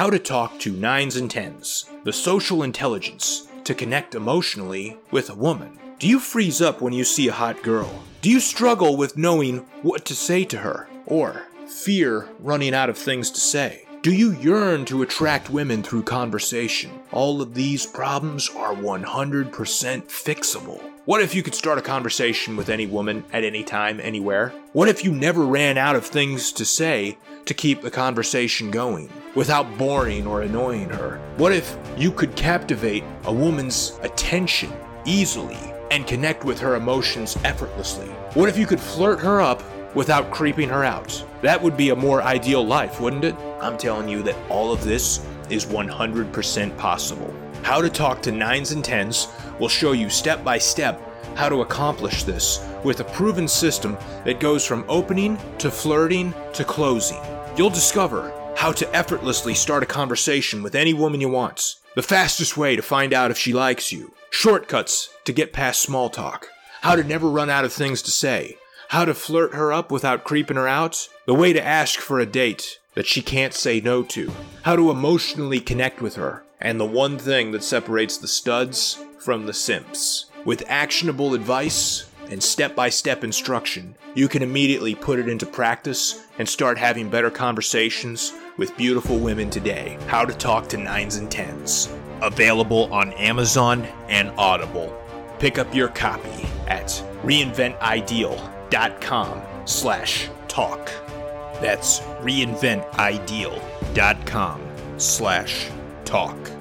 How to talk to nines and tens, the social intelligence to connect emotionally with a woman. Do you freeze up when you see a hot girl? Do you struggle with knowing what to say to her? Or fear running out of things to say? Do you yearn to attract women through conversation? All of these problems are 100% fixable. What if you could start a conversation with any woman at any time, anywhere? What if you never ran out of things to say to keep the conversation going without boring or annoying her? What if you could captivate a woman's attention easily and connect with her emotions effortlessly? What if you could flirt her up without creeping her out? That would be a more ideal life, wouldn't it? I'm telling you that all of this is 100% possible. How to talk to nines and tens will show you step by step how to accomplish this with a proven system that goes from opening to flirting to closing. You'll discover how to effortlessly start a conversation with any woman you want, the fastest way to find out if she likes you, shortcuts to get past small talk, how to never run out of things to say, how to flirt her up without creeping her out, the way to ask for a date that she can't say no to, how to emotionally connect with her, and the one thing that separates the studs from the simps. With actionable advice and step by step instruction, you can immediately put it into practice and start having better conversations with beautiful women today. How to Talk to Nines and Tens. Available on Amazon and Audible. Pick up your copy at reinventideal.com slash talk. That's reinventideal.com slash talk.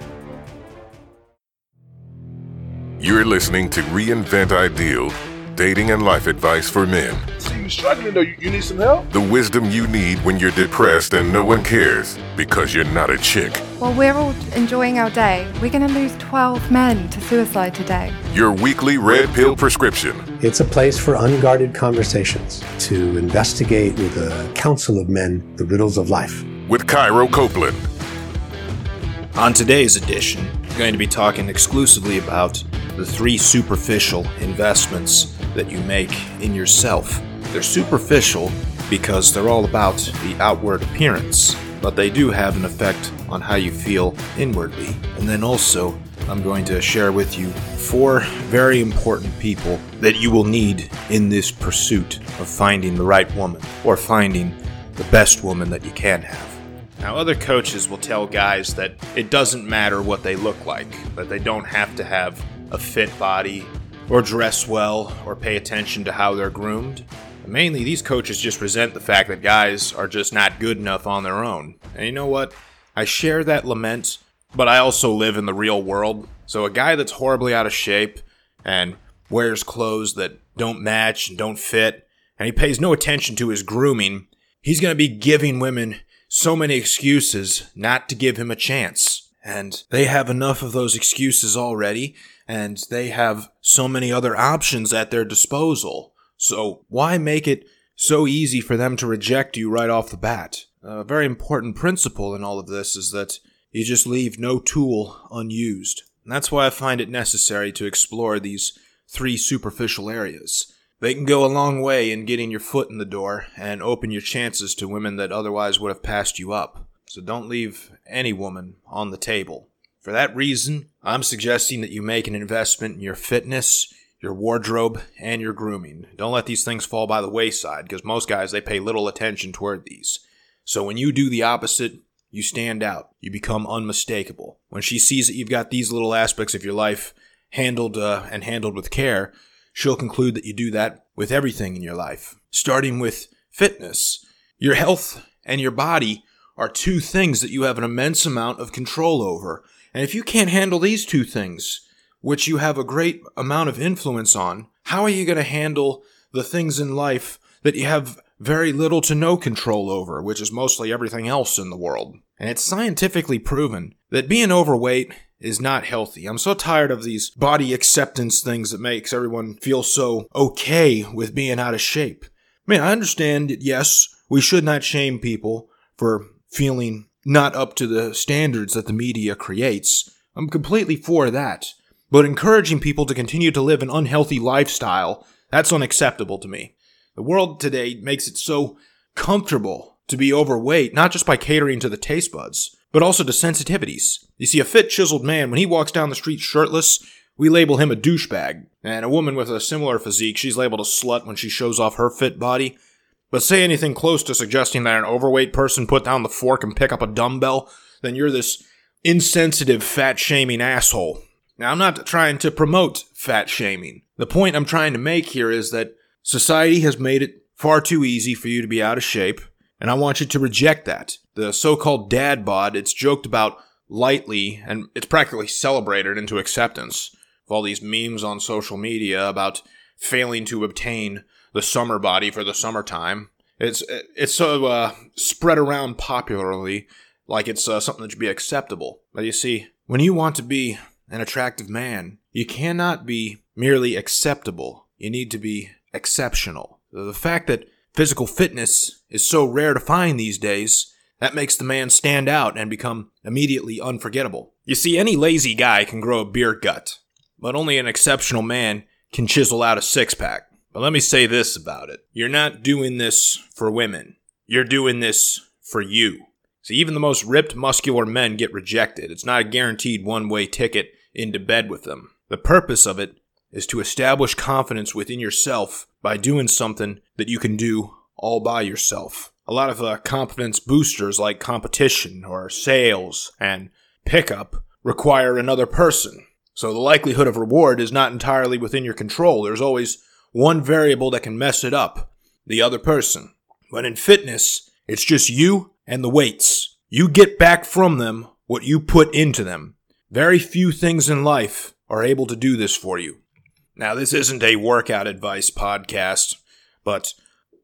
You're listening to Reinvent Ideal Dating and Life Advice for Men. So you're struggling though? You, you need some help? The wisdom you need when you're depressed and no one cares because you're not a chick. While we're all enjoying our day, we're going to lose 12 men to suicide today. Your weekly red pill prescription. It's a place for unguarded conversations to investigate with a council of men the riddles of life. With Cairo Copeland. On today's edition, we're going to be talking exclusively about the three superficial investments that you make in yourself. They're superficial because they're all about the outward appearance, but they do have an effect on how you feel inwardly. And then also, I'm going to share with you four very important people that you will need in this pursuit of finding the right woman or finding the best woman that you can have. Now, other coaches will tell guys that it doesn't matter what they look like, that they don't have to have a fit body or dress well or pay attention to how they're groomed. Mainly, these coaches just resent the fact that guys are just not good enough on their own. And you know what? I share that lament, but I also live in the real world. So, a guy that's horribly out of shape and wears clothes that don't match and don't fit, and he pays no attention to his grooming, he's going to be giving women so many excuses not to give him a chance. And they have enough of those excuses already, and they have so many other options at their disposal. So why make it so easy for them to reject you right off the bat? A very important principle in all of this is that you just leave no tool unused. And that's why I find it necessary to explore these three superficial areas. They can go a long way in getting your foot in the door and open your chances to women that otherwise would have passed you up. So don't leave any woman on the table. For that reason, I'm suggesting that you make an investment in your fitness, your wardrobe, and your grooming. Don't let these things fall by the wayside because most guys they pay little attention toward these. So when you do the opposite, you stand out. You become unmistakable. When she sees that you've got these little aspects of your life handled uh, and handled with care, she'll conclude that you do that with everything in your life, starting with fitness. Your health and your body are two things that you have an immense amount of control over. And if you can't handle these two things, which you have a great amount of influence on, how are you going to handle the things in life that you have very little to no control over, which is mostly everything else in the world? And it's scientifically proven that being overweight is not healthy. I'm so tired of these body acceptance things that makes everyone feel so okay with being out of shape. I mean, I understand yes, we should not shame people for feeling not up to the standards that the media creates. I'm completely for that. But encouraging people to continue to live an unhealthy lifestyle, that's unacceptable to me. The world today makes it so comfortable to be overweight, not just by catering to the taste buds, but also to sensitivities. You see, a fit, chiseled man, when he walks down the street shirtless, we label him a douchebag. And a woman with a similar physique, she's labeled a slut when she shows off her fit body. But say anything close to suggesting that an overweight person put down the fork and pick up a dumbbell, then you're this insensitive, fat shaming asshole. Now, I'm not trying to promote fat shaming. The point I'm trying to make here is that society has made it far too easy for you to be out of shape, and I want you to reject that. The so called dad bod, it's joked about lightly, and it's practically celebrated into acceptance. With all these memes on social media about failing to obtain the summer body for the summertime. It's it's so uh, spread around popularly like it's uh, something that should be acceptable. But you see, when you want to be an attractive man, you cannot be merely acceptable. You need to be exceptional. The fact that physical fitness is so rare to find these days, that makes the man stand out and become immediately unforgettable. You see, any lazy guy can grow a beer gut, but only an exceptional man can chisel out a six pack. But let me say this about it. You're not doing this for women. You're doing this for you. See, even the most ripped, muscular men get rejected. It's not a guaranteed one way ticket into bed with them. The purpose of it is to establish confidence within yourself by doing something that you can do all by yourself. A lot of uh, confidence boosters like competition or sales and pickup require another person. So the likelihood of reward is not entirely within your control. There's always one variable that can mess it up the other person. But in fitness, it's just you and the weights. You get back from them what you put into them. Very few things in life are able to do this for you. Now, this isn't a workout advice podcast, but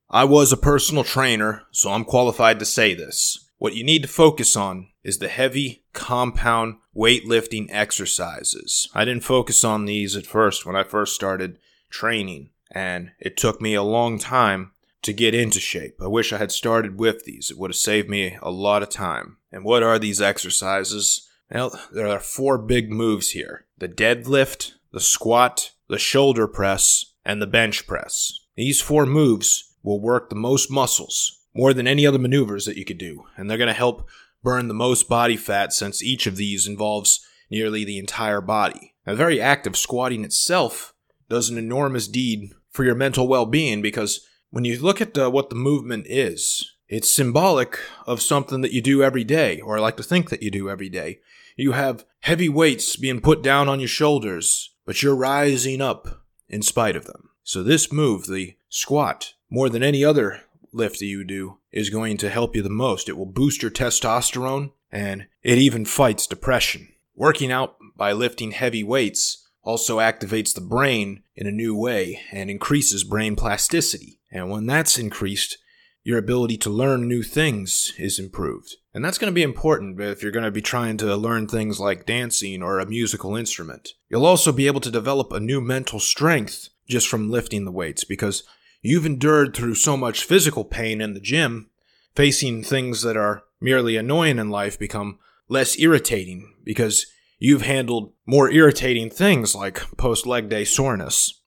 I was a personal trainer, so I'm qualified to say this. What you need to focus on is the heavy, compound weightlifting exercises. I didn't focus on these at first when I first started training and it took me a long time to get into shape. I wish I had started with these. It would have saved me a lot of time. And what are these exercises? Well, there are four big moves here the deadlift, the squat, the shoulder press, and the bench press. These four moves will work the most muscles, more than any other maneuvers that you could do, and they're going to help burn the most body fat since each of these involves nearly the entire body. A very active squatting itself does an enormous deed for your mental well being because when you look at uh, what the movement is, it's symbolic of something that you do every day, or I like to think that you do every day. You have heavy weights being put down on your shoulders, but you're rising up in spite of them. So, this move, the squat, more than any other lift that you do, is going to help you the most. It will boost your testosterone, and it even fights depression. Working out by lifting heavy weights also activates the brain in a new way and increases brain plasticity. And when that's increased, your ability to learn new things is improved. And that's going to be important if you're going to be trying to learn things like dancing or a musical instrument. You'll also be able to develop a new mental strength just from lifting the weights because you've endured through so much physical pain in the gym, facing things that are merely annoying in life become less irritating because you've handled more irritating things like post leg day soreness.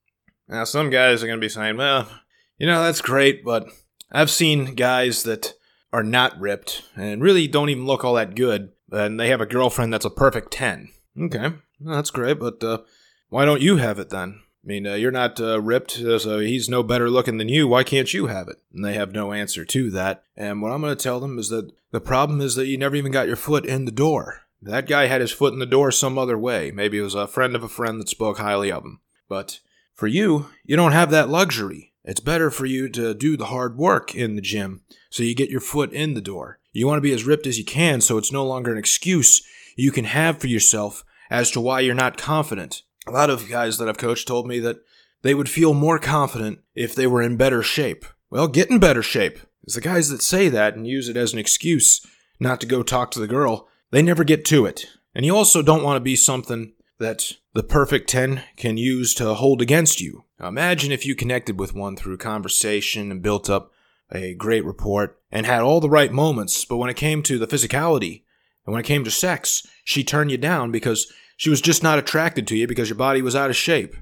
Now, some guys are going to be saying, well, you know, that's great, but I've seen guys that are not ripped and really don't even look all that good, and they have a girlfriend that's a perfect 10. Okay, well, that's great, but uh, why don't you have it then? I mean, uh, you're not uh, ripped, uh, so he's no better looking than you. Why can't you have it? And they have no answer to that. And what I'm going to tell them is that the problem is that you never even got your foot in the door. That guy had his foot in the door some other way. Maybe it was a friend of a friend that spoke highly of him. But for you, you don't have that luxury. It's better for you to do the hard work in the gym so you get your foot in the door. You want to be as ripped as you can so it's no longer an excuse you can have for yourself as to why you're not confident. A lot of guys that I've coached told me that they would feel more confident if they were in better shape. Well, get in better shape. It's the guys that say that and use it as an excuse not to go talk to the girl they never get to it. And you also don't want to be something that the perfect 10 can use to hold against you. Imagine if you connected with one through conversation and built up a great rapport and had all the right moments, but when it came to the physicality and when it came to sex, she turned you down because she was just not attracted to you because your body was out of shape.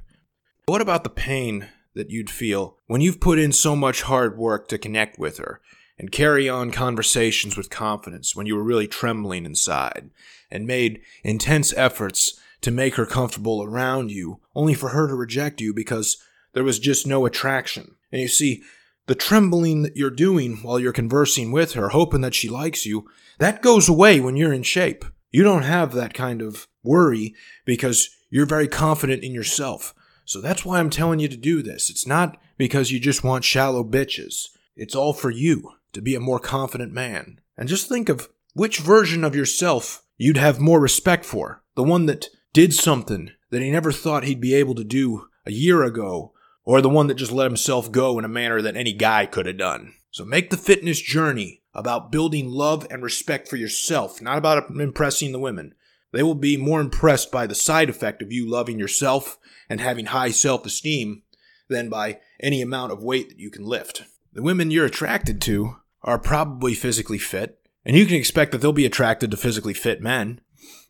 What about the pain that you'd feel when you've put in so much hard work to connect with her? And carry on conversations with confidence when you were really trembling inside, and made intense efforts to make her comfortable around you, only for her to reject you because there was just no attraction. And you see, the trembling that you're doing while you're conversing with her, hoping that she likes you, that goes away when you're in shape. You don't have that kind of worry because you're very confident in yourself. So that's why I'm telling you to do this. It's not because you just want shallow bitches. It's all for you to be a more confident man. And just think of which version of yourself you'd have more respect for. The one that did something that he never thought he'd be able to do a year ago, or the one that just let himself go in a manner that any guy could have done. So make the fitness journey about building love and respect for yourself, not about impressing the women. They will be more impressed by the side effect of you loving yourself and having high self esteem than by any amount of weight that you can lift. The women you're attracted to are probably physically fit, and you can expect that they'll be attracted to physically fit men.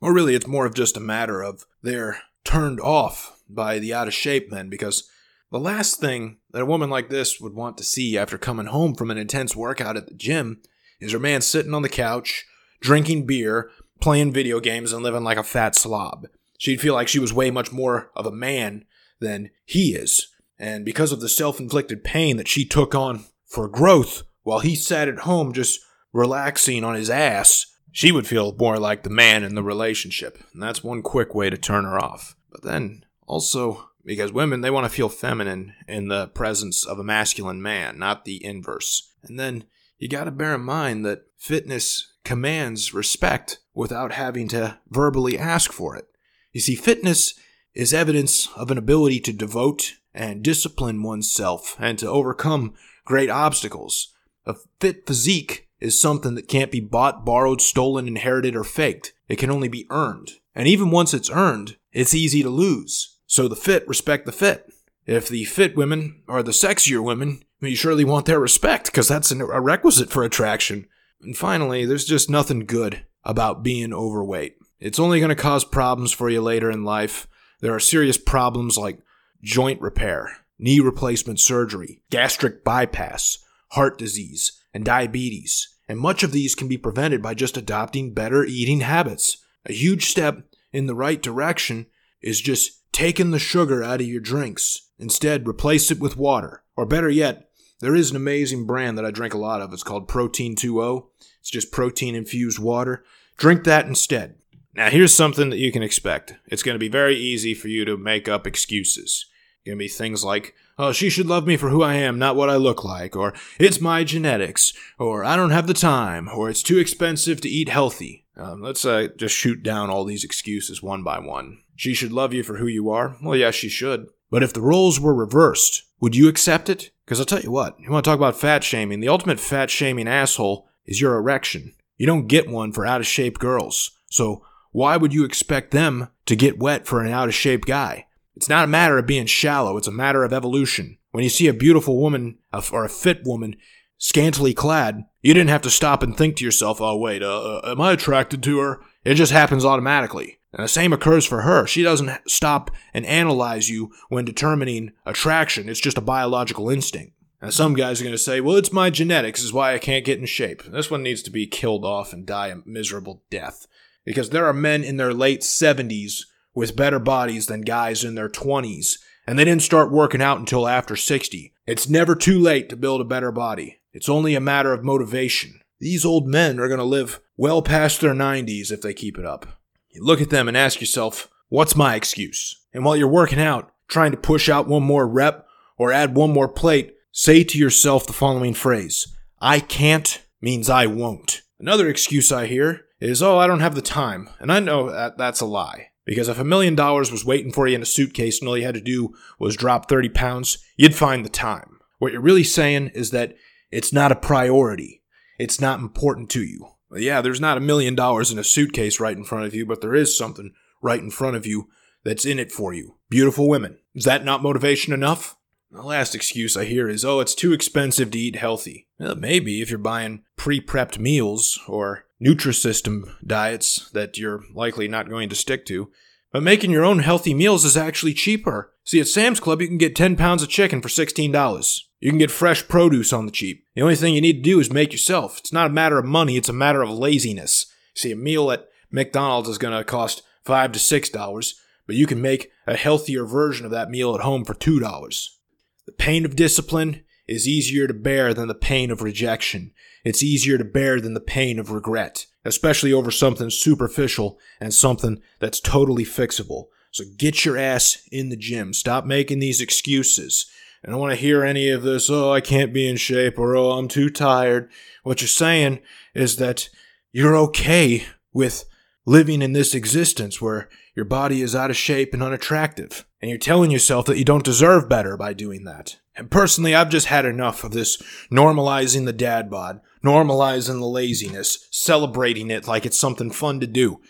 Or really, it's more of just a matter of they're turned off by the out of shape men because the last thing that a woman like this would want to see after coming home from an intense workout at the gym is her man sitting on the couch, drinking beer, playing video games, and living like a fat slob. She'd feel like she was way much more of a man than he is. And because of the self inflicted pain that she took on for growth while he sat at home just relaxing on his ass, she would feel more like the man in the relationship. And that's one quick way to turn her off. But then also, because women, they want to feel feminine in the presence of a masculine man, not the inverse. And then you got to bear in mind that fitness commands respect without having to verbally ask for it. You see, fitness is evidence of an ability to devote and discipline oneself and to overcome great obstacles. A fit physique is something that can't be bought, borrowed, stolen, inherited, or faked. It can only be earned. And even once it's earned, it's easy to lose. So the fit respect the fit. If the fit women are the sexier women, you surely want their respect because that's a requisite for attraction. And finally, there's just nothing good about being overweight. It's only going to cause problems for you later in life. There are serious problems like joint repair, knee replacement surgery, gastric bypass, heart disease, and diabetes. And much of these can be prevented by just adopting better eating habits. A huge step in the right direction is just taking the sugar out of your drinks. Instead, replace it with water. Or better yet, there is an amazing brand that I drink a lot of. It's called Protein 2O. It's just protein infused water. Drink that instead. Now, here's something that you can expect. It's going to be very easy for you to make up excuses. It's Going to be things like, oh, she should love me for who I am, not what I look like, or it's my genetics, or I don't have the time, or it's too expensive to eat healthy. Um, let's uh, just shoot down all these excuses one by one. She should love you for who you are? Well, yes, she should. But if the roles were reversed, would you accept it? Because I'll tell you what, you want to talk about fat shaming, the ultimate fat shaming asshole is your erection. You don't get one for out of shape girls. So why would you expect them to get wet for an out of shape guy? It's not a matter of being shallow, it's a matter of evolution. When you see a beautiful woman or a fit woman scantily clad, you didn't have to stop and think to yourself, oh, wait, uh, uh, am I attracted to her? It just happens automatically. And the same occurs for her. She doesn't stop and analyze you when determining attraction. It's just a biological instinct. And some guys are going to say, well, it's my genetics is why I can't get in shape. This one needs to be killed off and die a miserable death because there are men in their late 70s with better bodies than guys in their 20s, and they didn't start working out until after 60. It's never too late to build a better body. It's only a matter of motivation. These old men are going to live well past their 90s if they keep it up. You look at them and ask yourself, what's my excuse? And while you're working out, trying to push out one more rep or add one more plate, say to yourself the following phrase I can't means I won't. Another excuse I hear is, oh, I don't have the time. And I know that that's a lie. Because if a million dollars was waiting for you in a suitcase and all you had to do was drop 30 pounds, you'd find the time. What you're really saying is that it's not a priority. It's not important to you. Yeah, there's not a million dollars in a suitcase right in front of you, but there is something right in front of you that's in it for you. Beautiful women. Is that not motivation enough? The last excuse I hear is, oh, it's too expensive to eat healthy. Well, maybe if you're buying pre prepped meals or Nutrisystem diets that you're likely not going to stick to. But making your own healthy meals is actually cheaper. See, at Sam's Club, you can get 10 pounds of chicken for $16. You can get fresh produce on the cheap. The only thing you need to do is make yourself. It's not a matter of money, it's a matter of laziness. See, a meal at McDonald's is going to cost 5 to $6, but you can make a healthier version of that meal at home for $2. The pain of discipline is easier to bear than the pain of rejection. It's easier to bear than the pain of regret, especially over something superficial and something that's totally fixable. So get your ass in the gym. Stop making these excuses. I don't want to hear any of this, oh, I can't be in shape, or oh, I'm too tired. What you're saying is that you're okay with living in this existence where your body is out of shape and unattractive. And you're telling yourself that you don't deserve better by doing that. And personally, I've just had enough of this normalizing the dad bod, normalizing the laziness, celebrating it like it's something fun to do.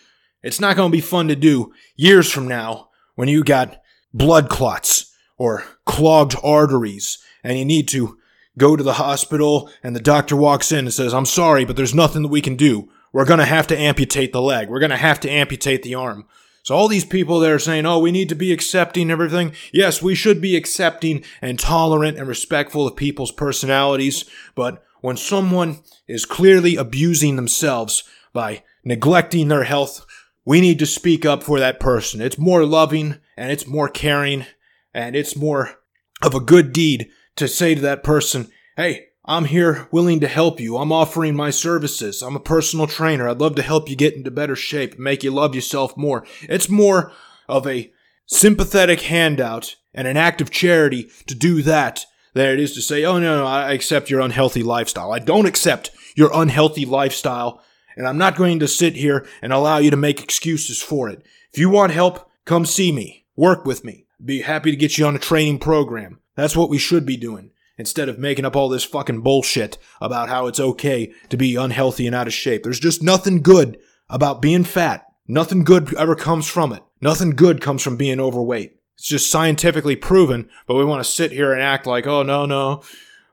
It's not going to be fun to do years from now when you got blood clots or clogged arteries and you need to go to the hospital and the doctor walks in and says, I'm sorry, but there's nothing that we can do. We're going to have to amputate the leg. We're going to have to amputate the arm. So all these people that are saying, oh, we need to be accepting everything. Yes, we should be accepting and tolerant and respectful of people's personalities. But when someone is clearly abusing themselves by neglecting their health, we need to speak up for that person. It's more loving and it's more caring and it's more of a good deed to say to that person, Hey, I'm here willing to help you. I'm offering my services. I'm a personal trainer. I'd love to help you get into better shape make you love yourself more. It's more of a sympathetic handout and an act of charity to do that than it is to say, oh, no, no, I accept your unhealthy lifestyle. I don't accept your unhealthy lifestyle, and I'm not going to sit here and allow you to make excuses for it. If you want help, come see me. Work with me be happy to get you on a training program. That's what we should be doing. Instead of making up all this fucking bullshit about how it's okay to be unhealthy and out of shape. There's just nothing good about being fat. Nothing good ever comes from it. Nothing good comes from being overweight. It's just scientifically proven, but we want to sit here and act like, oh, no, no,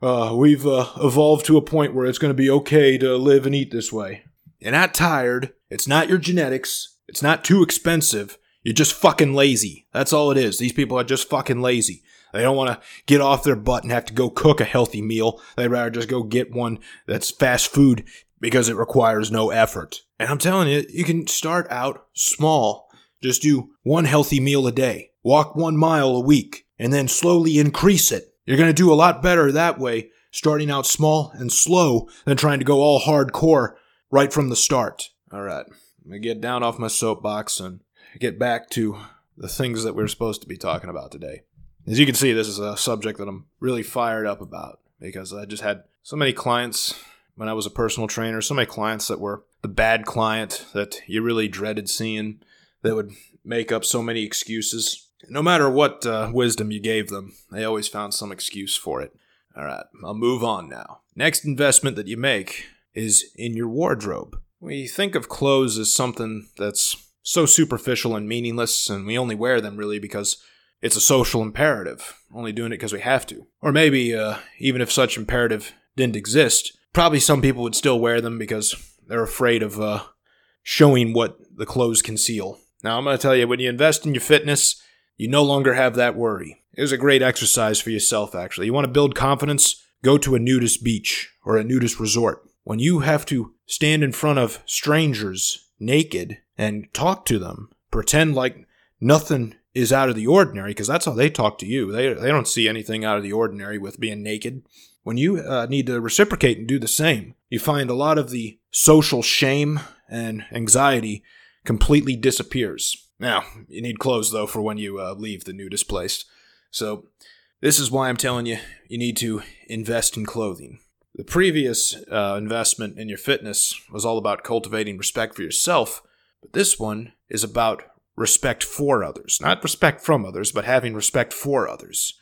uh, we've uh, evolved to a point where it's going to be okay to live and eat this way. You're not tired. It's not your genetics. It's not too expensive. You're just fucking lazy. That's all it is. These people are just fucking lazy. They don't want to get off their butt and have to go cook a healthy meal. They'd rather just go get one that's fast food because it requires no effort. And I'm telling you, you can start out small. Just do one healthy meal a day. Walk one mile a week and then slowly increase it. You're going to do a lot better that way, starting out small and slow than trying to go all hardcore right from the start. All right. Let me get down off my soapbox and get back to the things that we're supposed to be talking about today. As you can see, this is a subject that I'm really fired up about because I just had so many clients when I was a personal trainer, so many clients that were the bad client that you really dreaded seeing that would make up so many excuses. No matter what uh, wisdom you gave them, they always found some excuse for it. All right, I'll move on now. Next investment that you make is in your wardrobe. We think of clothes as something that's so superficial and meaningless, and we only wear them really because it's a social imperative, only doing it because we have to. Or maybe, uh, even if such imperative didn't exist, probably some people would still wear them because they're afraid of uh, showing what the clothes conceal. Now, I'm going to tell you, when you invest in your fitness, you no longer have that worry. It was a great exercise for yourself, actually. You want to build confidence? Go to a nudist beach or a nudist resort. When you have to stand in front of strangers naked and talk to them. Pretend like nothing is out of the ordinary because that's how they talk to you. They, they don't see anything out of the ordinary with being naked. When you uh, need to reciprocate and do the same, you find a lot of the social shame and anxiety completely disappears. Now, you need clothes though for when you uh, leave the nudist place. So, this is why I'm telling you you need to invest in clothing. The previous uh, investment in your fitness was all about cultivating respect for yourself but this one is about respect for others. Not respect from others, but having respect for others.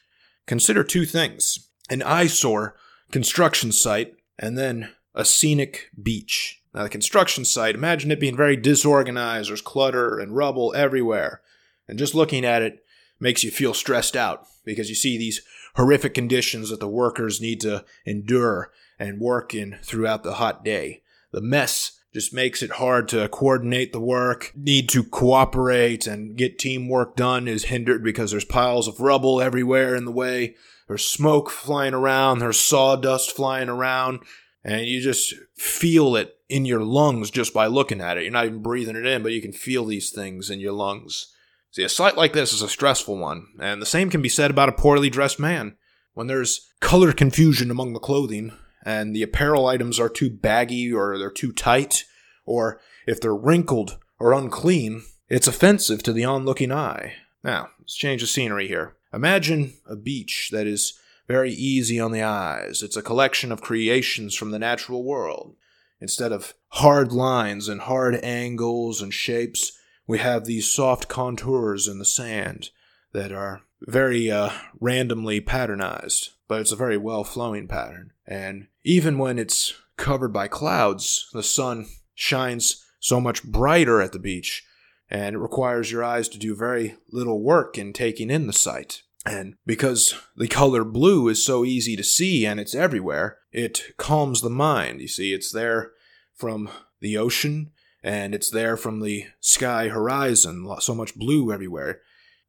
Consider two things an eyesore construction site and then a scenic beach. Now, the construction site, imagine it being very disorganized. There's clutter and rubble everywhere. And just looking at it makes you feel stressed out because you see these horrific conditions that the workers need to endure and work in throughout the hot day. The mess just makes it hard to coordinate the work. Need to cooperate and get teamwork done is hindered because there's piles of rubble everywhere in the way. There's smoke flying around, there's sawdust flying around, and you just feel it in your lungs just by looking at it. You're not even breathing it in, but you can feel these things in your lungs. See, a sight like this is a stressful one, and the same can be said about a poorly dressed man. When there's color confusion among the clothing, and the apparel items are too baggy or they're too tight, or if they're wrinkled or unclean, it's offensive to the onlooking eye. Now, let's change the scenery here. Imagine a beach that is very easy on the eyes. It's a collection of creations from the natural world. Instead of hard lines and hard angles and shapes, we have these soft contours in the sand that are very uh, randomly patternized, but it's a very well flowing pattern. And even when it's covered by clouds, the sun shines so much brighter at the beach, and it requires your eyes to do very little work in taking in the sight. And because the color blue is so easy to see and it's everywhere, it calms the mind. You see, it's there from the ocean and it's there from the sky horizon, so much blue everywhere.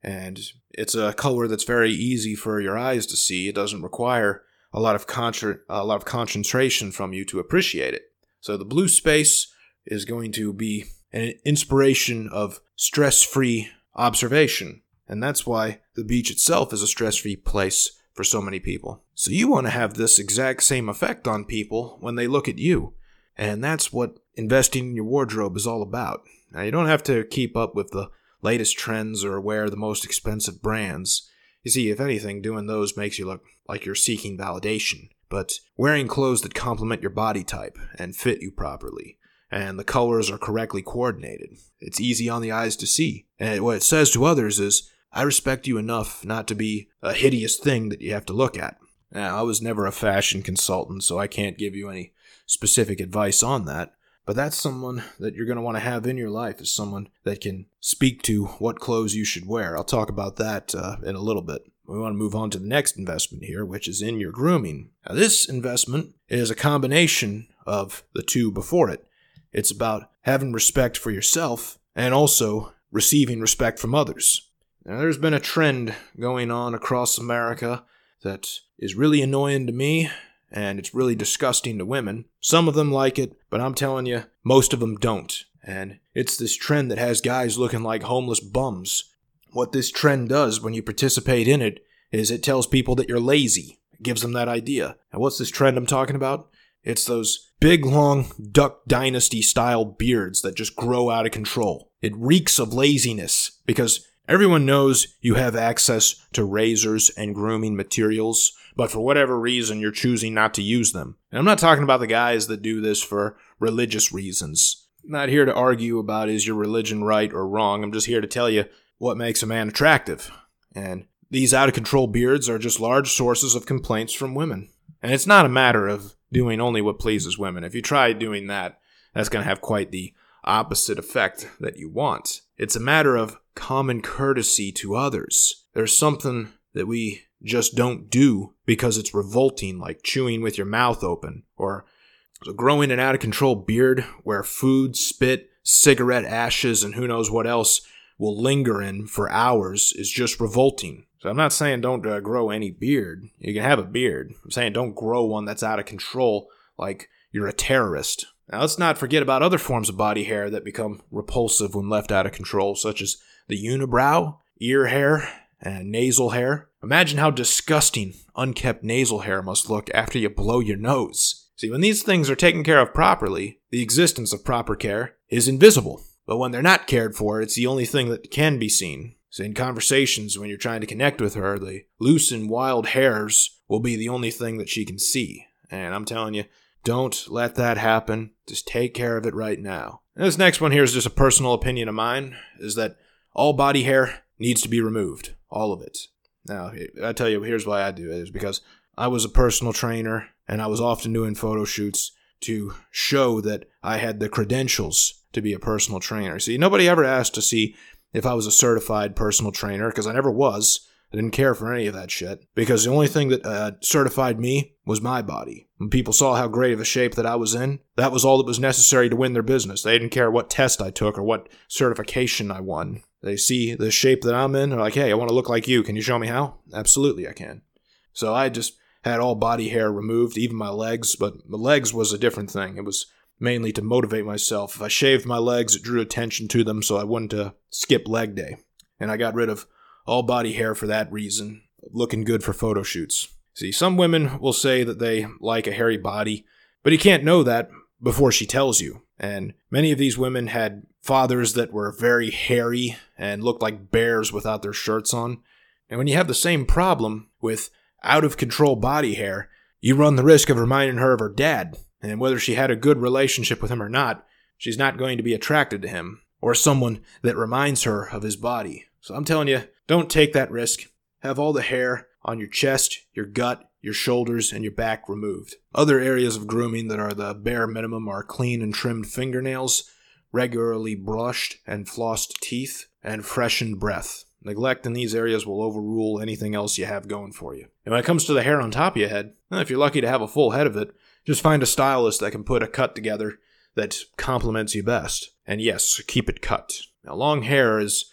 And it's a color that's very easy for your eyes to see. It doesn't require a lot of contra- a lot of concentration from you to appreciate it. So the blue space is going to be an inspiration of stress-free observation, and that's why the beach itself is a stress-free place for so many people. So you want to have this exact same effect on people when they look at you. And that's what investing in your wardrobe is all about. Now, you don't have to keep up with the latest trends or wear the most expensive brands. You see, if anything, doing those makes you look like you're seeking validation. But wearing clothes that complement your body type and fit you properly, and the colors are correctly coordinated, it's easy on the eyes to see. And what it says to others is, I respect you enough not to be a hideous thing that you have to look at. Now, I was never a fashion consultant, so I can't give you any specific advice on that. But that's someone that you're going to want to have in your life is someone that can speak to what clothes you should wear. I'll talk about that uh, in a little bit. We want to move on to the next investment here, which is in your grooming. Now, this investment is a combination of the two before it. It's about having respect for yourself and also receiving respect from others. Now, there's been a trend going on across America that is really annoying to me and it's really disgusting to women. Some of them like it, but I'm telling you, most of them don't. And it's this trend that has guys looking like homeless bums. What this trend does when you participate in it is it tells people that you're lazy. It gives them that idea. And what's this trend I'm talking about? It's those big, long Duck Dynasty style beards that just grow out of control. It reeks of laziness because everyone knows you have access to razors and grooming materials but for whatever reason you're choosing not to use them. And I'm not talking about the guys that do this for religious reasons. I'm not here to argue about is your religion right or wrong. I'm just here to tell you what makes a man attractive. And these out of control beards are just large sources of complaints from women. And it's not a matter of doing only what pleases women. If you try doing that, that's going to have quite the opposite effect that you want. It's a matter of common courtesy to others. There's something that we just don't do because it's revolting, like chewing with your mouth open, or growing an out of control beard where food, spit, cigarette ashes, and who knows what else will linger in for hours is just revolting. So I'm not saying don't uh, grow any beard. You can have a beard. I'm saying don't grow one that's out of control, like you're a terrorist. Now let's not forget about other forms of body hair that become repulsive when left out of control, such as the unibrow, ear hair, and nasal hair. Imagine how disgusting unkept nasal hair must look after you blow your nose. See, when these things are taken care of properly, the existence of proper care is invisible. But when they're not cared for, it's the only thing that can be seen. So in conversations, when you're trying to connect with her, the loose and wild hairs will be the only thing that she can see. And I'm telling you, don't let that happen. Just take care of it right now. And this next one here is just a personal opinion of mine, is that all body hair needs to be removed. All of it. Now, I tell you, here's why I do it is because I was a personal trainer and I was often doing photo shoots to show that I had the credentials to be a personal trainer. See, nobody ever asked to see if I was a certified personal trainer because I never was. I didn't care for any of that shit because the only thing that uh, certified me was my body. When people saw how great of a shape that I was in, that was all that was necessary to win their business. They didn't care what test I took or what certification I won. They see the shape that I'm in, they're like, hey, I want to look like you. Can you show me how? Absolutely, I can. So I just had all body hair removed, even my legs, but my legs was a different thing. It was mainly to motivate myself. If I shaved my legs, it drew attention to them so I wouldn't uh, skip leg day. And I got rid of all body hair for that reason, looking good for photo shoots. See, some women will say that they like a hairy body, but you can't know that before she tells you. And many of these women had fathers that were very hairy and looked like bears without their shirts on. And when you have the same problem with out of control body hair, you run the risk of reminding her of her dad. And whether she had a good relationship with him or not, she's not going to be attracted to him or someone that reminds her of his body. So I'm telling you, don't take that risk. Have all the hair on your chest, your gut, your shoulders, and your back removed. Other areas of grooming that are the bare minimum are clean and trimmed fingernails, regularly brushed and flossed teeth, and freshened breath. Neglect in these areas will overrule anything else you have going for you. And when it comes to the hair on top of your head, if you're lucky to have a full head of it, just find a stylist that can put a cut together that complements you best. And yes, keep it cut. Now, long hair is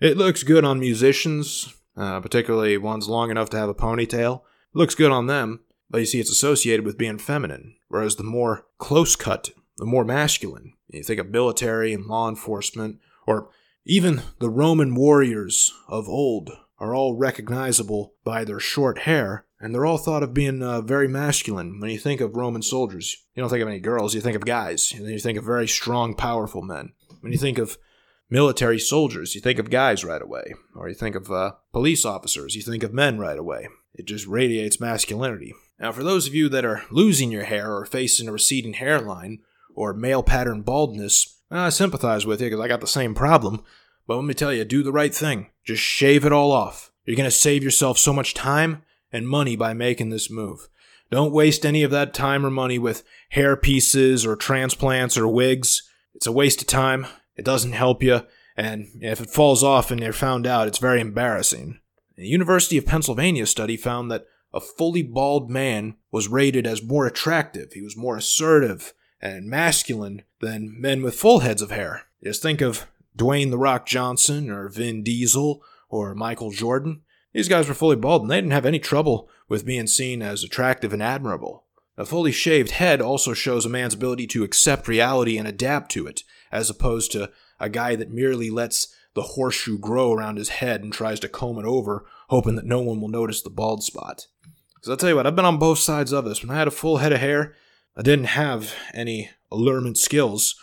it looks good on musicians, uh, particularly ones long enough to have a ponytail. Looks good on them, but you see, it's associated with being feminine, whereas the more close cut, the more masculine. You think of military and law enforcement, or even the Roman warriors of old are all recognizable by their short hair, and they're all thought of being uh, very masculine. When you think of Roman soldiers, you don't think of any girls, you think of guys. You think of very strong, powerful men. When you think of military soldiers, you think of guys right away. Or you think of uh, police officers, you think of men right away. It just radiates masculinity. Now, for those of you that are losing your hair or facing a receding hairline or male pattern baldness, I sympathize with you because I got the same problem. But let me tell you, do the right thing. Just shave it all off. You're going to save yourself so much time and money by making this move. Don't waste any of that time or money with hair pieces or transplants or wigs. It's a waste of time it doesn't help you, and if it falls off and you're found out, it's very embarrassing. The University of Pennsylvania study found that a fully bald man was rated as more attractive. He was more assertive and masculine than men with full heads of hair. Just think of Dwayne The Rock Johnson or Vin Diesel or Michael Jordan. These guys were fully bald and they didn't have any trouble with being seen as attractive and admirable. A fully shaved head also shows a man's ability to accept reality and adapt to it, as opposed to a guy that merely lets the horseshoe grow around his head and tries to comb it over, hoping that no one will notice the bald spot. Because I'll tell you what, I've been on both sides of this. When I had a full head of hair, I didn't have any allurement skills,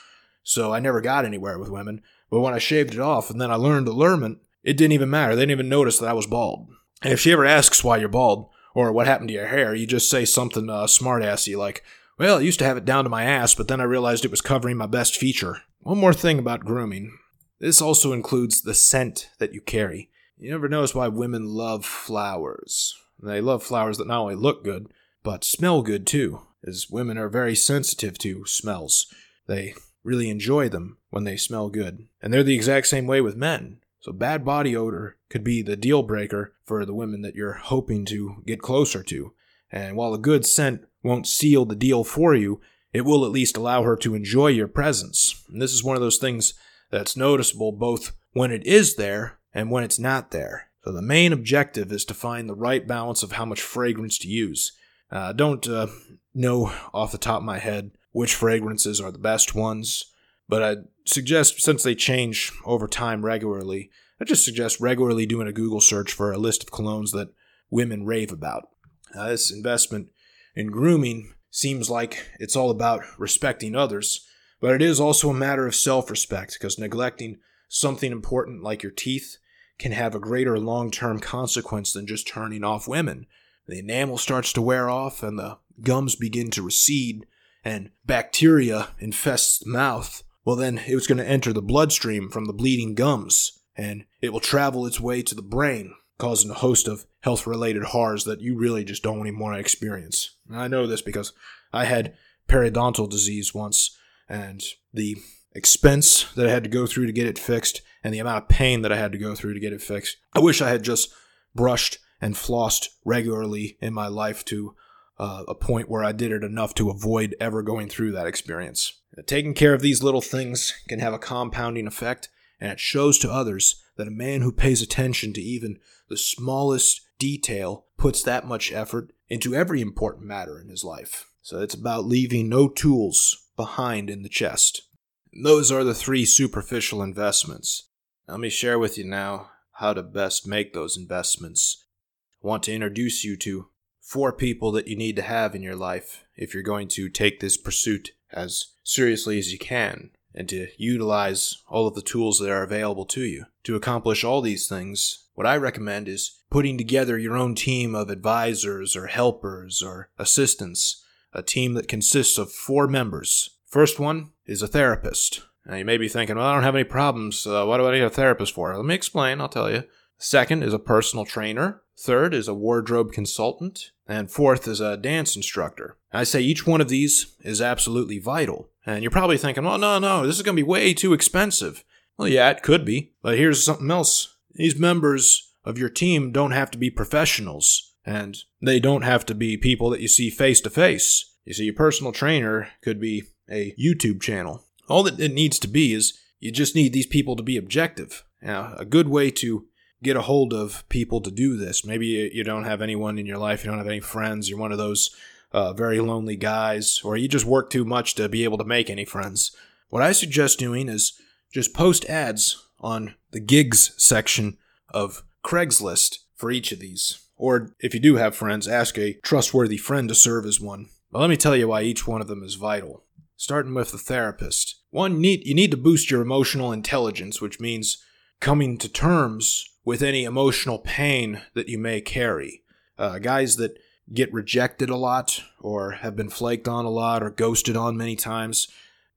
so I never got anywhere with women. But when I shaved it off and then I learned allurement, it didn't even matter. They didn't even notice that I was bald. And if she ever asks why you're bald or what happened to your hair, you just say something uh, smartassy like, well, I used to have it down to my ass, but then I realized it was covering my best feature. One more thing about grooming. This also includes the scent that you carry. You never notice why women love flowers. They love flowers that not only look good, but smell good too, as women are very sensitive to smells. They really enjoy them when they smell good. And they're the exact same way with men. So bad body odor could be the deal breaker for the women that you're hoping to get closer to. And while a good scent won't seal the deal for you, it will at least allow her to enjoy your presence. And this is one of those things that's noticeable both when it is there and when it's not there. So the main objective is to find the right balance of how much fragrance to use. Uh, don't uh, know off the top of my head which fragrances are the best ones, but I suggest since they change over time regularly, I just suggest regularly doing a Google search for a list of colognes that women rave about. Uh, this investment in grooming seems like it's all about respecting others, but it is also a matter of self respect because neglecting something important like your teeth can have a greater long term consequence than just turning off women. The enamel starts to wear off and the gums begin to recede and bacteria infests the mouth. Well, then it's going to enter the bloodstream from the bleeding gums and it will travel its way to the brain causing a host of health related horrors that you really just don't even want to experience. And I know this because I had periodontal disease once, and the expense that I had to go through to get it fixed and the amount of pain that I had to go through to get it fixed. I wish I had just brushed and flossed regularly in my life to uh, a point where I did it enough to avoid ever going through that experience. Taking care of these little things can have a compounding effect, and it shows to others that a man who pays attention to even the smallest detail puts that much effort into every important matter in his life. So it's about leaving no tools behind in the chest. And those are the three superficial investments. Let me share with you now how to best make those investments. I want to introduce you to four people that you need to have in your life if you're going to take this pursuit as seriously as you can and to utilize all of the tools that are available to you. To accomplish all these things, what I recommend is putting together your own team of advisors or helpers or assistants, a team that consists of four members. First one is a therapist. Now you may be thinking, well, I don't have any problems. Uh, what do I need a therapist for? Let me explain, I'll tell you. Second is a personal trainer. Third is a wardrobe consultant. And fourth is a dance instructor. I say each one of these is absolutely vital. And you're probably thinking, well, no, no, this is going to be way too expensive. Well, yeah, it could be. But here's something else. These members of your team don't have to be professionals, and they don't have to be people that you see face to face. You see, your personal trainer could be a YouTube channel. All that it needs to be is you just need these people to be objective. Now, a good way to get a hold of people to do this. Maybe you don't have anyone in your life, you don't have any friends, you're one of those uh, very lonely guys, or you just work too much to be able to make any friends. What I suggest doing is just post ads on the gigs section of Craigslist for each of these. Or if you do have friends, ask a trustworthy friend to serve as one. But let me tell you why each one of them is vital. Starting with the therapist. One, need, you need to boost your emotional intelligence, which means coming to terms with any emotional pain that you may carry. Uh, guys that get rejected a lot, or have been flaked on a lot, or ghosted on many times,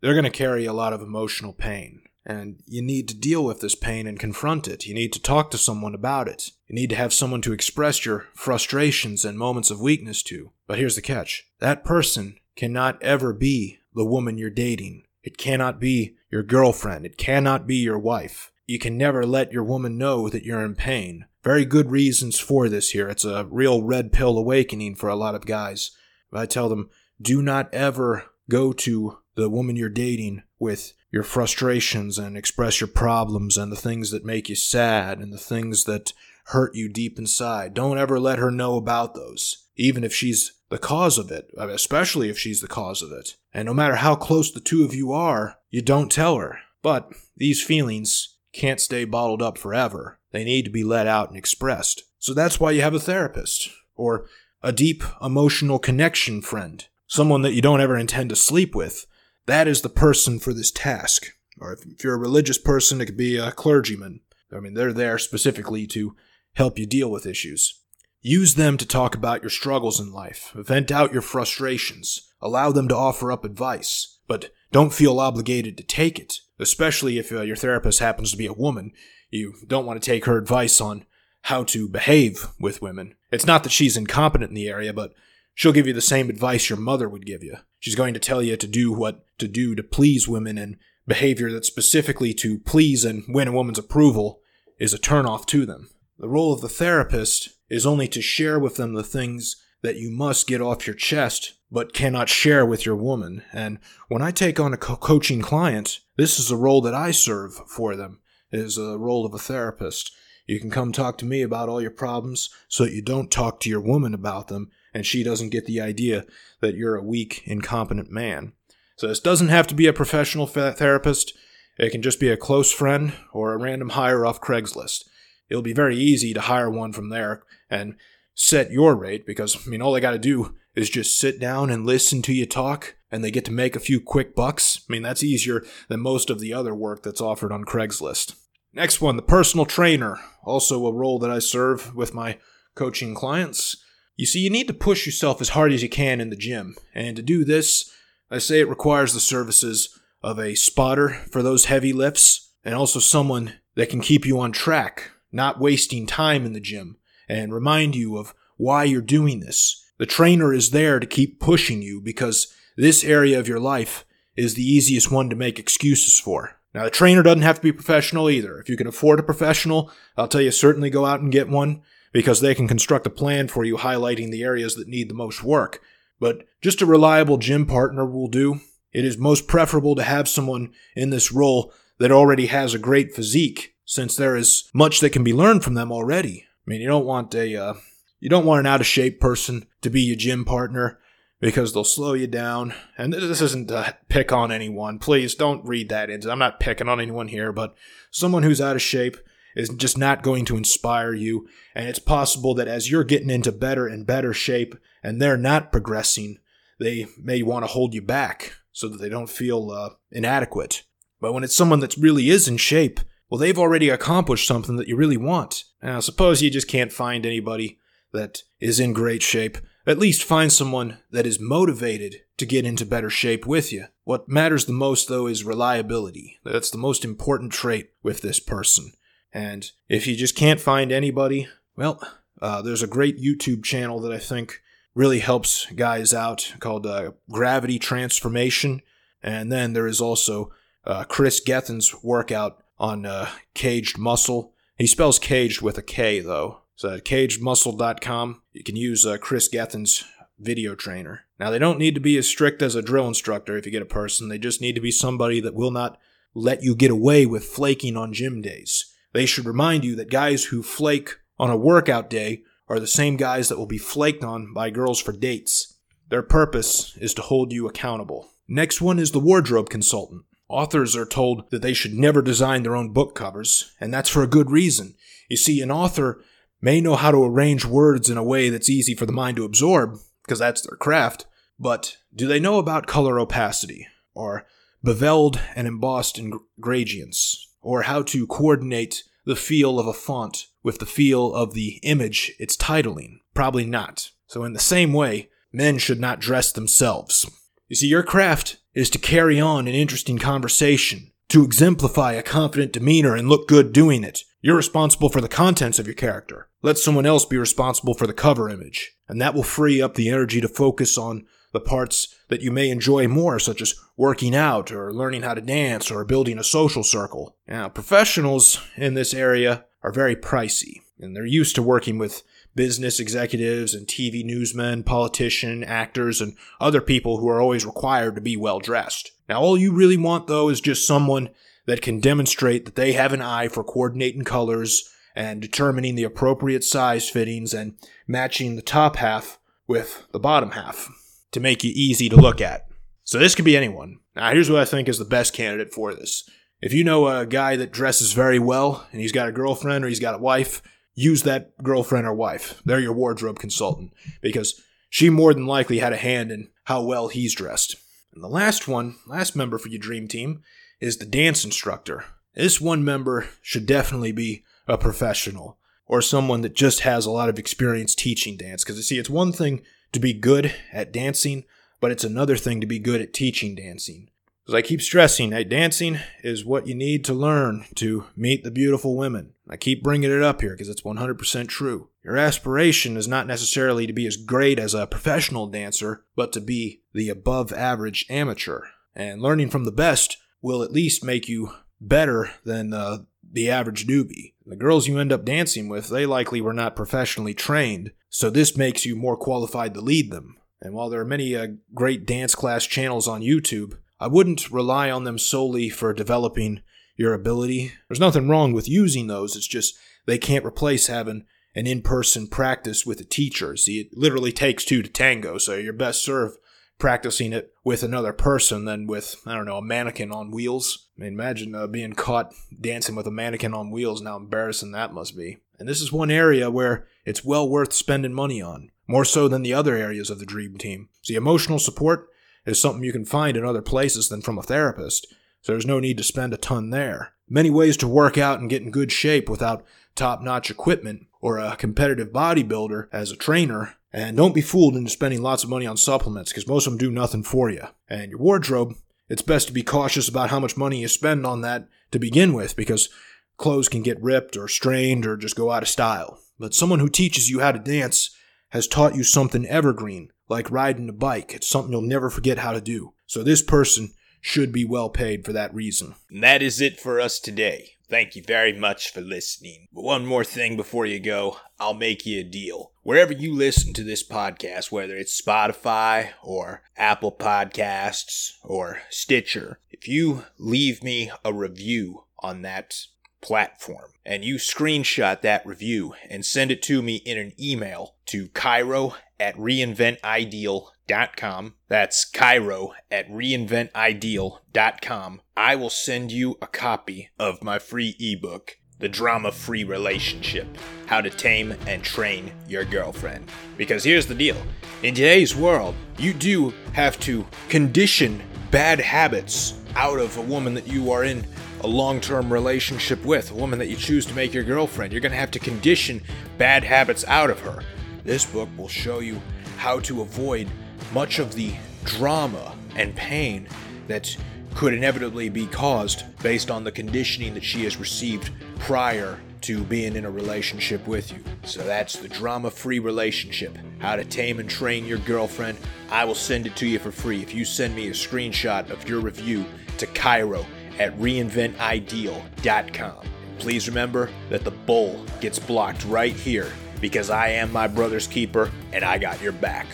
they're going to carry a lot of emotional pain. And you need to deal with this pain and confront it. You need to talk to someone about it. You need to have someone to express your frustrations and moments of weakness to. But here's the catch that person cannot ever be the woman you're dating. It cannot be your girlfriend. It cannot be your wife. You can never let your woman know that you're in pain. Very good reasons for this here. It's a real red pill awakening for a lot of guys. I tell them, do not ever go to the woman you're dating with your frustrations and express your problems and the things that make you sad and the things that hurt you deep inside. Don't ever let her know about those, even if she's the cause of it, especially if she's the cause of it. And no matter how close the two of you are, you don't tell her. But these feelings can't stay bottled up forever. They need to be let out and expressed. So that's why you have a therapist, or a deep emotional connection friend, someone that you don't ever intend to sleep with. That is the person for this task. Or if you're a religious person, it could be a clergyman. I mean, they're there specifically to help you deal with issues. Use them to talk about your struggles in life, vent out your frustrations, allow them to offer up advice, but don't feel obligated to take it especially if uh, your therapist happens to be a woman. You don't want to take her advice on how to behave with women. It's not that she's incompetent in the area, but she'll give you the same advice your mother would give you. She's going to tell you to do what to do to please women and behavior that specifically to please and win a woman's approval is a turnoff to them. The role of the therapist is only to share with them the things that you must get off your chest but cannot share with your woman. And when I take on a co- coaching client, this is a role that I serve for them. It is a role of a therapist. You can come talk to me about all your problems so that you don't talk to your woman about them and she doesn't get the idea that you're a weak, incompetent man. So this doesn't have to be a professional therapist. It can just be a close friend or a random hire off Craigslist. It'll be very easy to hire one from there and set your rate because, I mean, all they got to do is just sit down and listen to you talk and they get to make a few quick bucks. I mean, that's easier than most of the other work that's offered on Craigslist. Next one, the personal trainer, also a role that I serve with my coaching clients. You see, you need to push yourself as hard as you can in the gym, and to do this, I say it requires the services of a spotter for those heavy lifts, and also someone that can keep you on track, not wasting time in the gym, and remind you of why you're doing this the trainer is there to keep pushing you because this area of your life is the easiest one to make excuses for. Now, the trainer doesn't have to be professional either. If you can afford a professional, I'll tell you certainly go out and get one because they can construct a plan for you highlighting the areas that need the most work. But just a reliable gym partner will do. It is most preferable to have someone in this role that already has a great physique, since there is much that can be learned from them already. I mean, you don't want a uh, you don't want an out of shape person to be your gym partner because they'll slow you down. And this isn't to pick on anyone. Please don't read that into. I'm not picking on anyone here, but someone who's out of shape is just not going to inspire you. And it's possible that as you're getting into better and better shape and they're not progressing, they may want to hold you back so that they don't feel uh, inadequate. But when it's someone that really is in shape, well, they've already accomplished something that you really want. Now, suppose you just can't find anybody that is in great shape, at least find someone that is motivated to get into better shape with you. What matters the most, though, is reliability. That's the most important trait with this person. And if you just can't find anybody, well, uh, there's a great YouTube channel that I think really helps guys out called uh, Gravity Transformation. And then there is also uh, Chris Gethin's workout on uh, caged muscle. He spells caged with a K, though. So at cagedmuscle.com, you can use uh, Chris Gethin's video trainer. Now, they don't need to be as strict as a drill instructor if you get a person. They just need to be somebody that will not let you get away with flaking on gym days. They should remind you that guys who flake on a workout day are the same guys that will be flaked on by girls for dates. Their purpose is to hold you accountable. Next one is the wardrobe consultant. Authors are told that they should never design their own book covers, and that's for a good reason. You see, an author may know how to arrange words in a way that's easy for the mind to absorb, because that's their craft, but do they know about color opacity, or beveled and embossed gradients, or how to coordinate the feel of a font with the feel of the image it's titling? Probably not. So, in the same way, men should not dress themselves. You see, your craft is to carry on an interesting conversation, to exemplify a confident demeanor and look good doing it. You're responsible for the contents of your character. Let someone else be responsible for the cover image, and that will free up the energy to focus on the parts that you may enjoy more, such as working out or learning how to dance or building a social circle. Now, professionals in this area are very pricey, and they're used to working with business executives and TV newsmen, politicians, actors, and other people who are always required to be well dressed. Now, all you really want, though, is just someone that can demonstrate that they have an eye for coordinating colors and determining the appropriate size fittings and matching the top half with the bottom half to make you easy to look at. So this could be anyone. Now here's what I think is the best candidate for this. If you know a guy that dresses very well and he's got a girlfriend or he's got a wife, use that girlfriend or wife. They're your wardrobe consultant because she more than likely had a hand in how well he's dressed. And the last one, last member for your dream team, is the dance instructor. This one member should definitely be a professional or someone that just has a lot of experience teaching dance. Because you see, it's one thing to be good at dancing, but it's another thing to be good at teaching dancing. As I keep stressing, that dancing is what you need to learn to meet the beautiful women. I keep bringing it up here because it's 100% true. Your aspiration is not necessarily to be as great as a professional dancer, but to be the above average amateur. And learning from the best will at least make you better than uh, the average newbie. The girls you end up dancing with, they likely were not professionally trained, so this makes you more qualified to lead them. And while there are many uh, great dance class channels on YouTube, I wouldn't rely on them solely for developing your ability. There's nothing wrong with using those, it's just they can't replace having an in person practice with a teacher. See, it literally takes two to tango, so you're best served practicing it with another person than with, I don't know, a mannequin on wheels. I mean, imagine uh, being caught dancing with a mannequin on wheels and how embarrassing that must be. And this is one area where it's well worth spending money on, more so than the other areas of the Dream Team. See, emotional support is something you can find in other places than from a therapist, so there's no need to spend a ton there. Many ways to work out and get in good shape without top notch equipment or a competitive bodybuilder as a trainer and don't be fooled into spending lots of money on supplements because most of them do nothing for you. And your wardrobe, it's best to be cautious about how much money you spend on that to begin with because clothes can get ripped or strained or just go out of style. But someone who teaches you how to dance has taught you something evergreen, like riding a bike. It's something you'll never forget how to do. So this person should be well paid for that reason. And that is it for us today. Thank you very much for listening. But one more thing before you go, I'll make you a deal. Wherever you listen to this podcast, whether it's Spotify or Apple Podcasts or Stitcher, if you leave me a review on that platform and you screenshot that review and send it to me in an email to Cairo at reinventideal.com. That's Cairo at reinventideal.com. I will send you a copy of my free ebook, The Drama Free Relationship How to Tame and Train Your Girlfriend. Because here's the deal in today's world, you do have to condition bad habits out of a woman that you are in a long term relationship with, a woman that you choose to make your girlfriend. You're going to have to condition bad habits out of her. This book will show you how to avoid much of the drama and pain that could inevitably be caused based on the conditioning that she has received prior to being in a relationship with you. So that's the drama free relationship. How to tame and train your girlfriend. I will send it to you for free if you send me a screenshot of your review to Cairo at reinventideal.com. Please remember that the bull gets blocked right here because I am my brother's keeper and I got your back.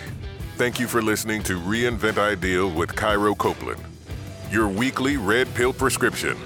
Thank you for listening to Reinvent Ideal with Cairo Copeland, your weekly red pill prescription.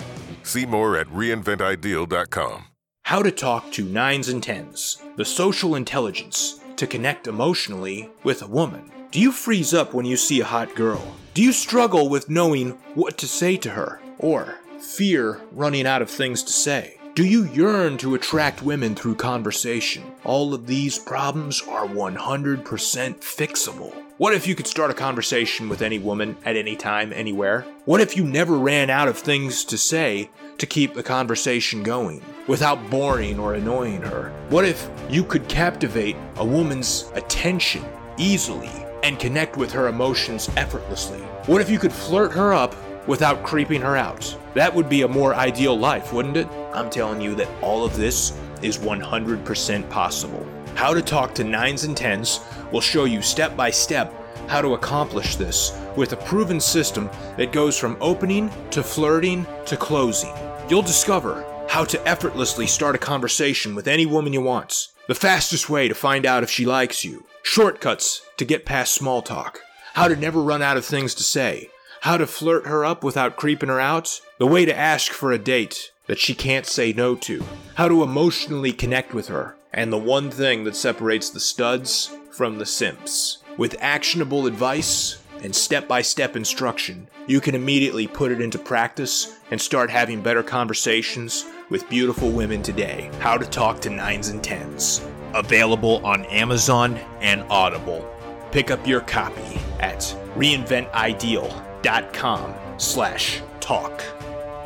See more at reinventideal.com. How to talk to nines and tens, the social intelligence to connect emotionally with a woman. Do you freeze up when you see a hot girl? Do you struggle with knowing what to say to her? Or fear running out of things to say? Do you yearn to attract women through conversation? All of these problems are 100% fixable. What if you could start a conversation with any woman at any time, anywhere? What if you never ran out of things to say to keep the conversation going without boring or annoying her? What if you could captivate a woman's attention easily and connect with her emotions effortlessly? What if you could flirt her up without creeping her out. That would be a more ideal life, wouldn't it? I'm telling you that all of this is 100% possible. How to Talk to Nines and Tens will show you step by step how to accomplish this with a proven system that goes from opening to flirting to closing. You'll discover how to effortlessly start a conversation with any woman you want, the fastest way to find out if she likes you, shortcuts to get past small talk, how to never run out of things to say, how to flirt her up without creeping her out, the way to ask for a date that she can't say no to, how to emotionally connect with her, and the one thing that separates the studs from the simps. With actionable advice and step by step instruction, you can immediately put it into practice and start having better conversations with beautiful women today. How to Talk to Nines and Tens. Available on Amazon and Audible. Pick up your copy at reinventideal.com slash talk.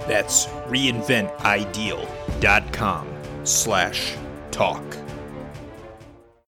That's reinventideal.com slash talk.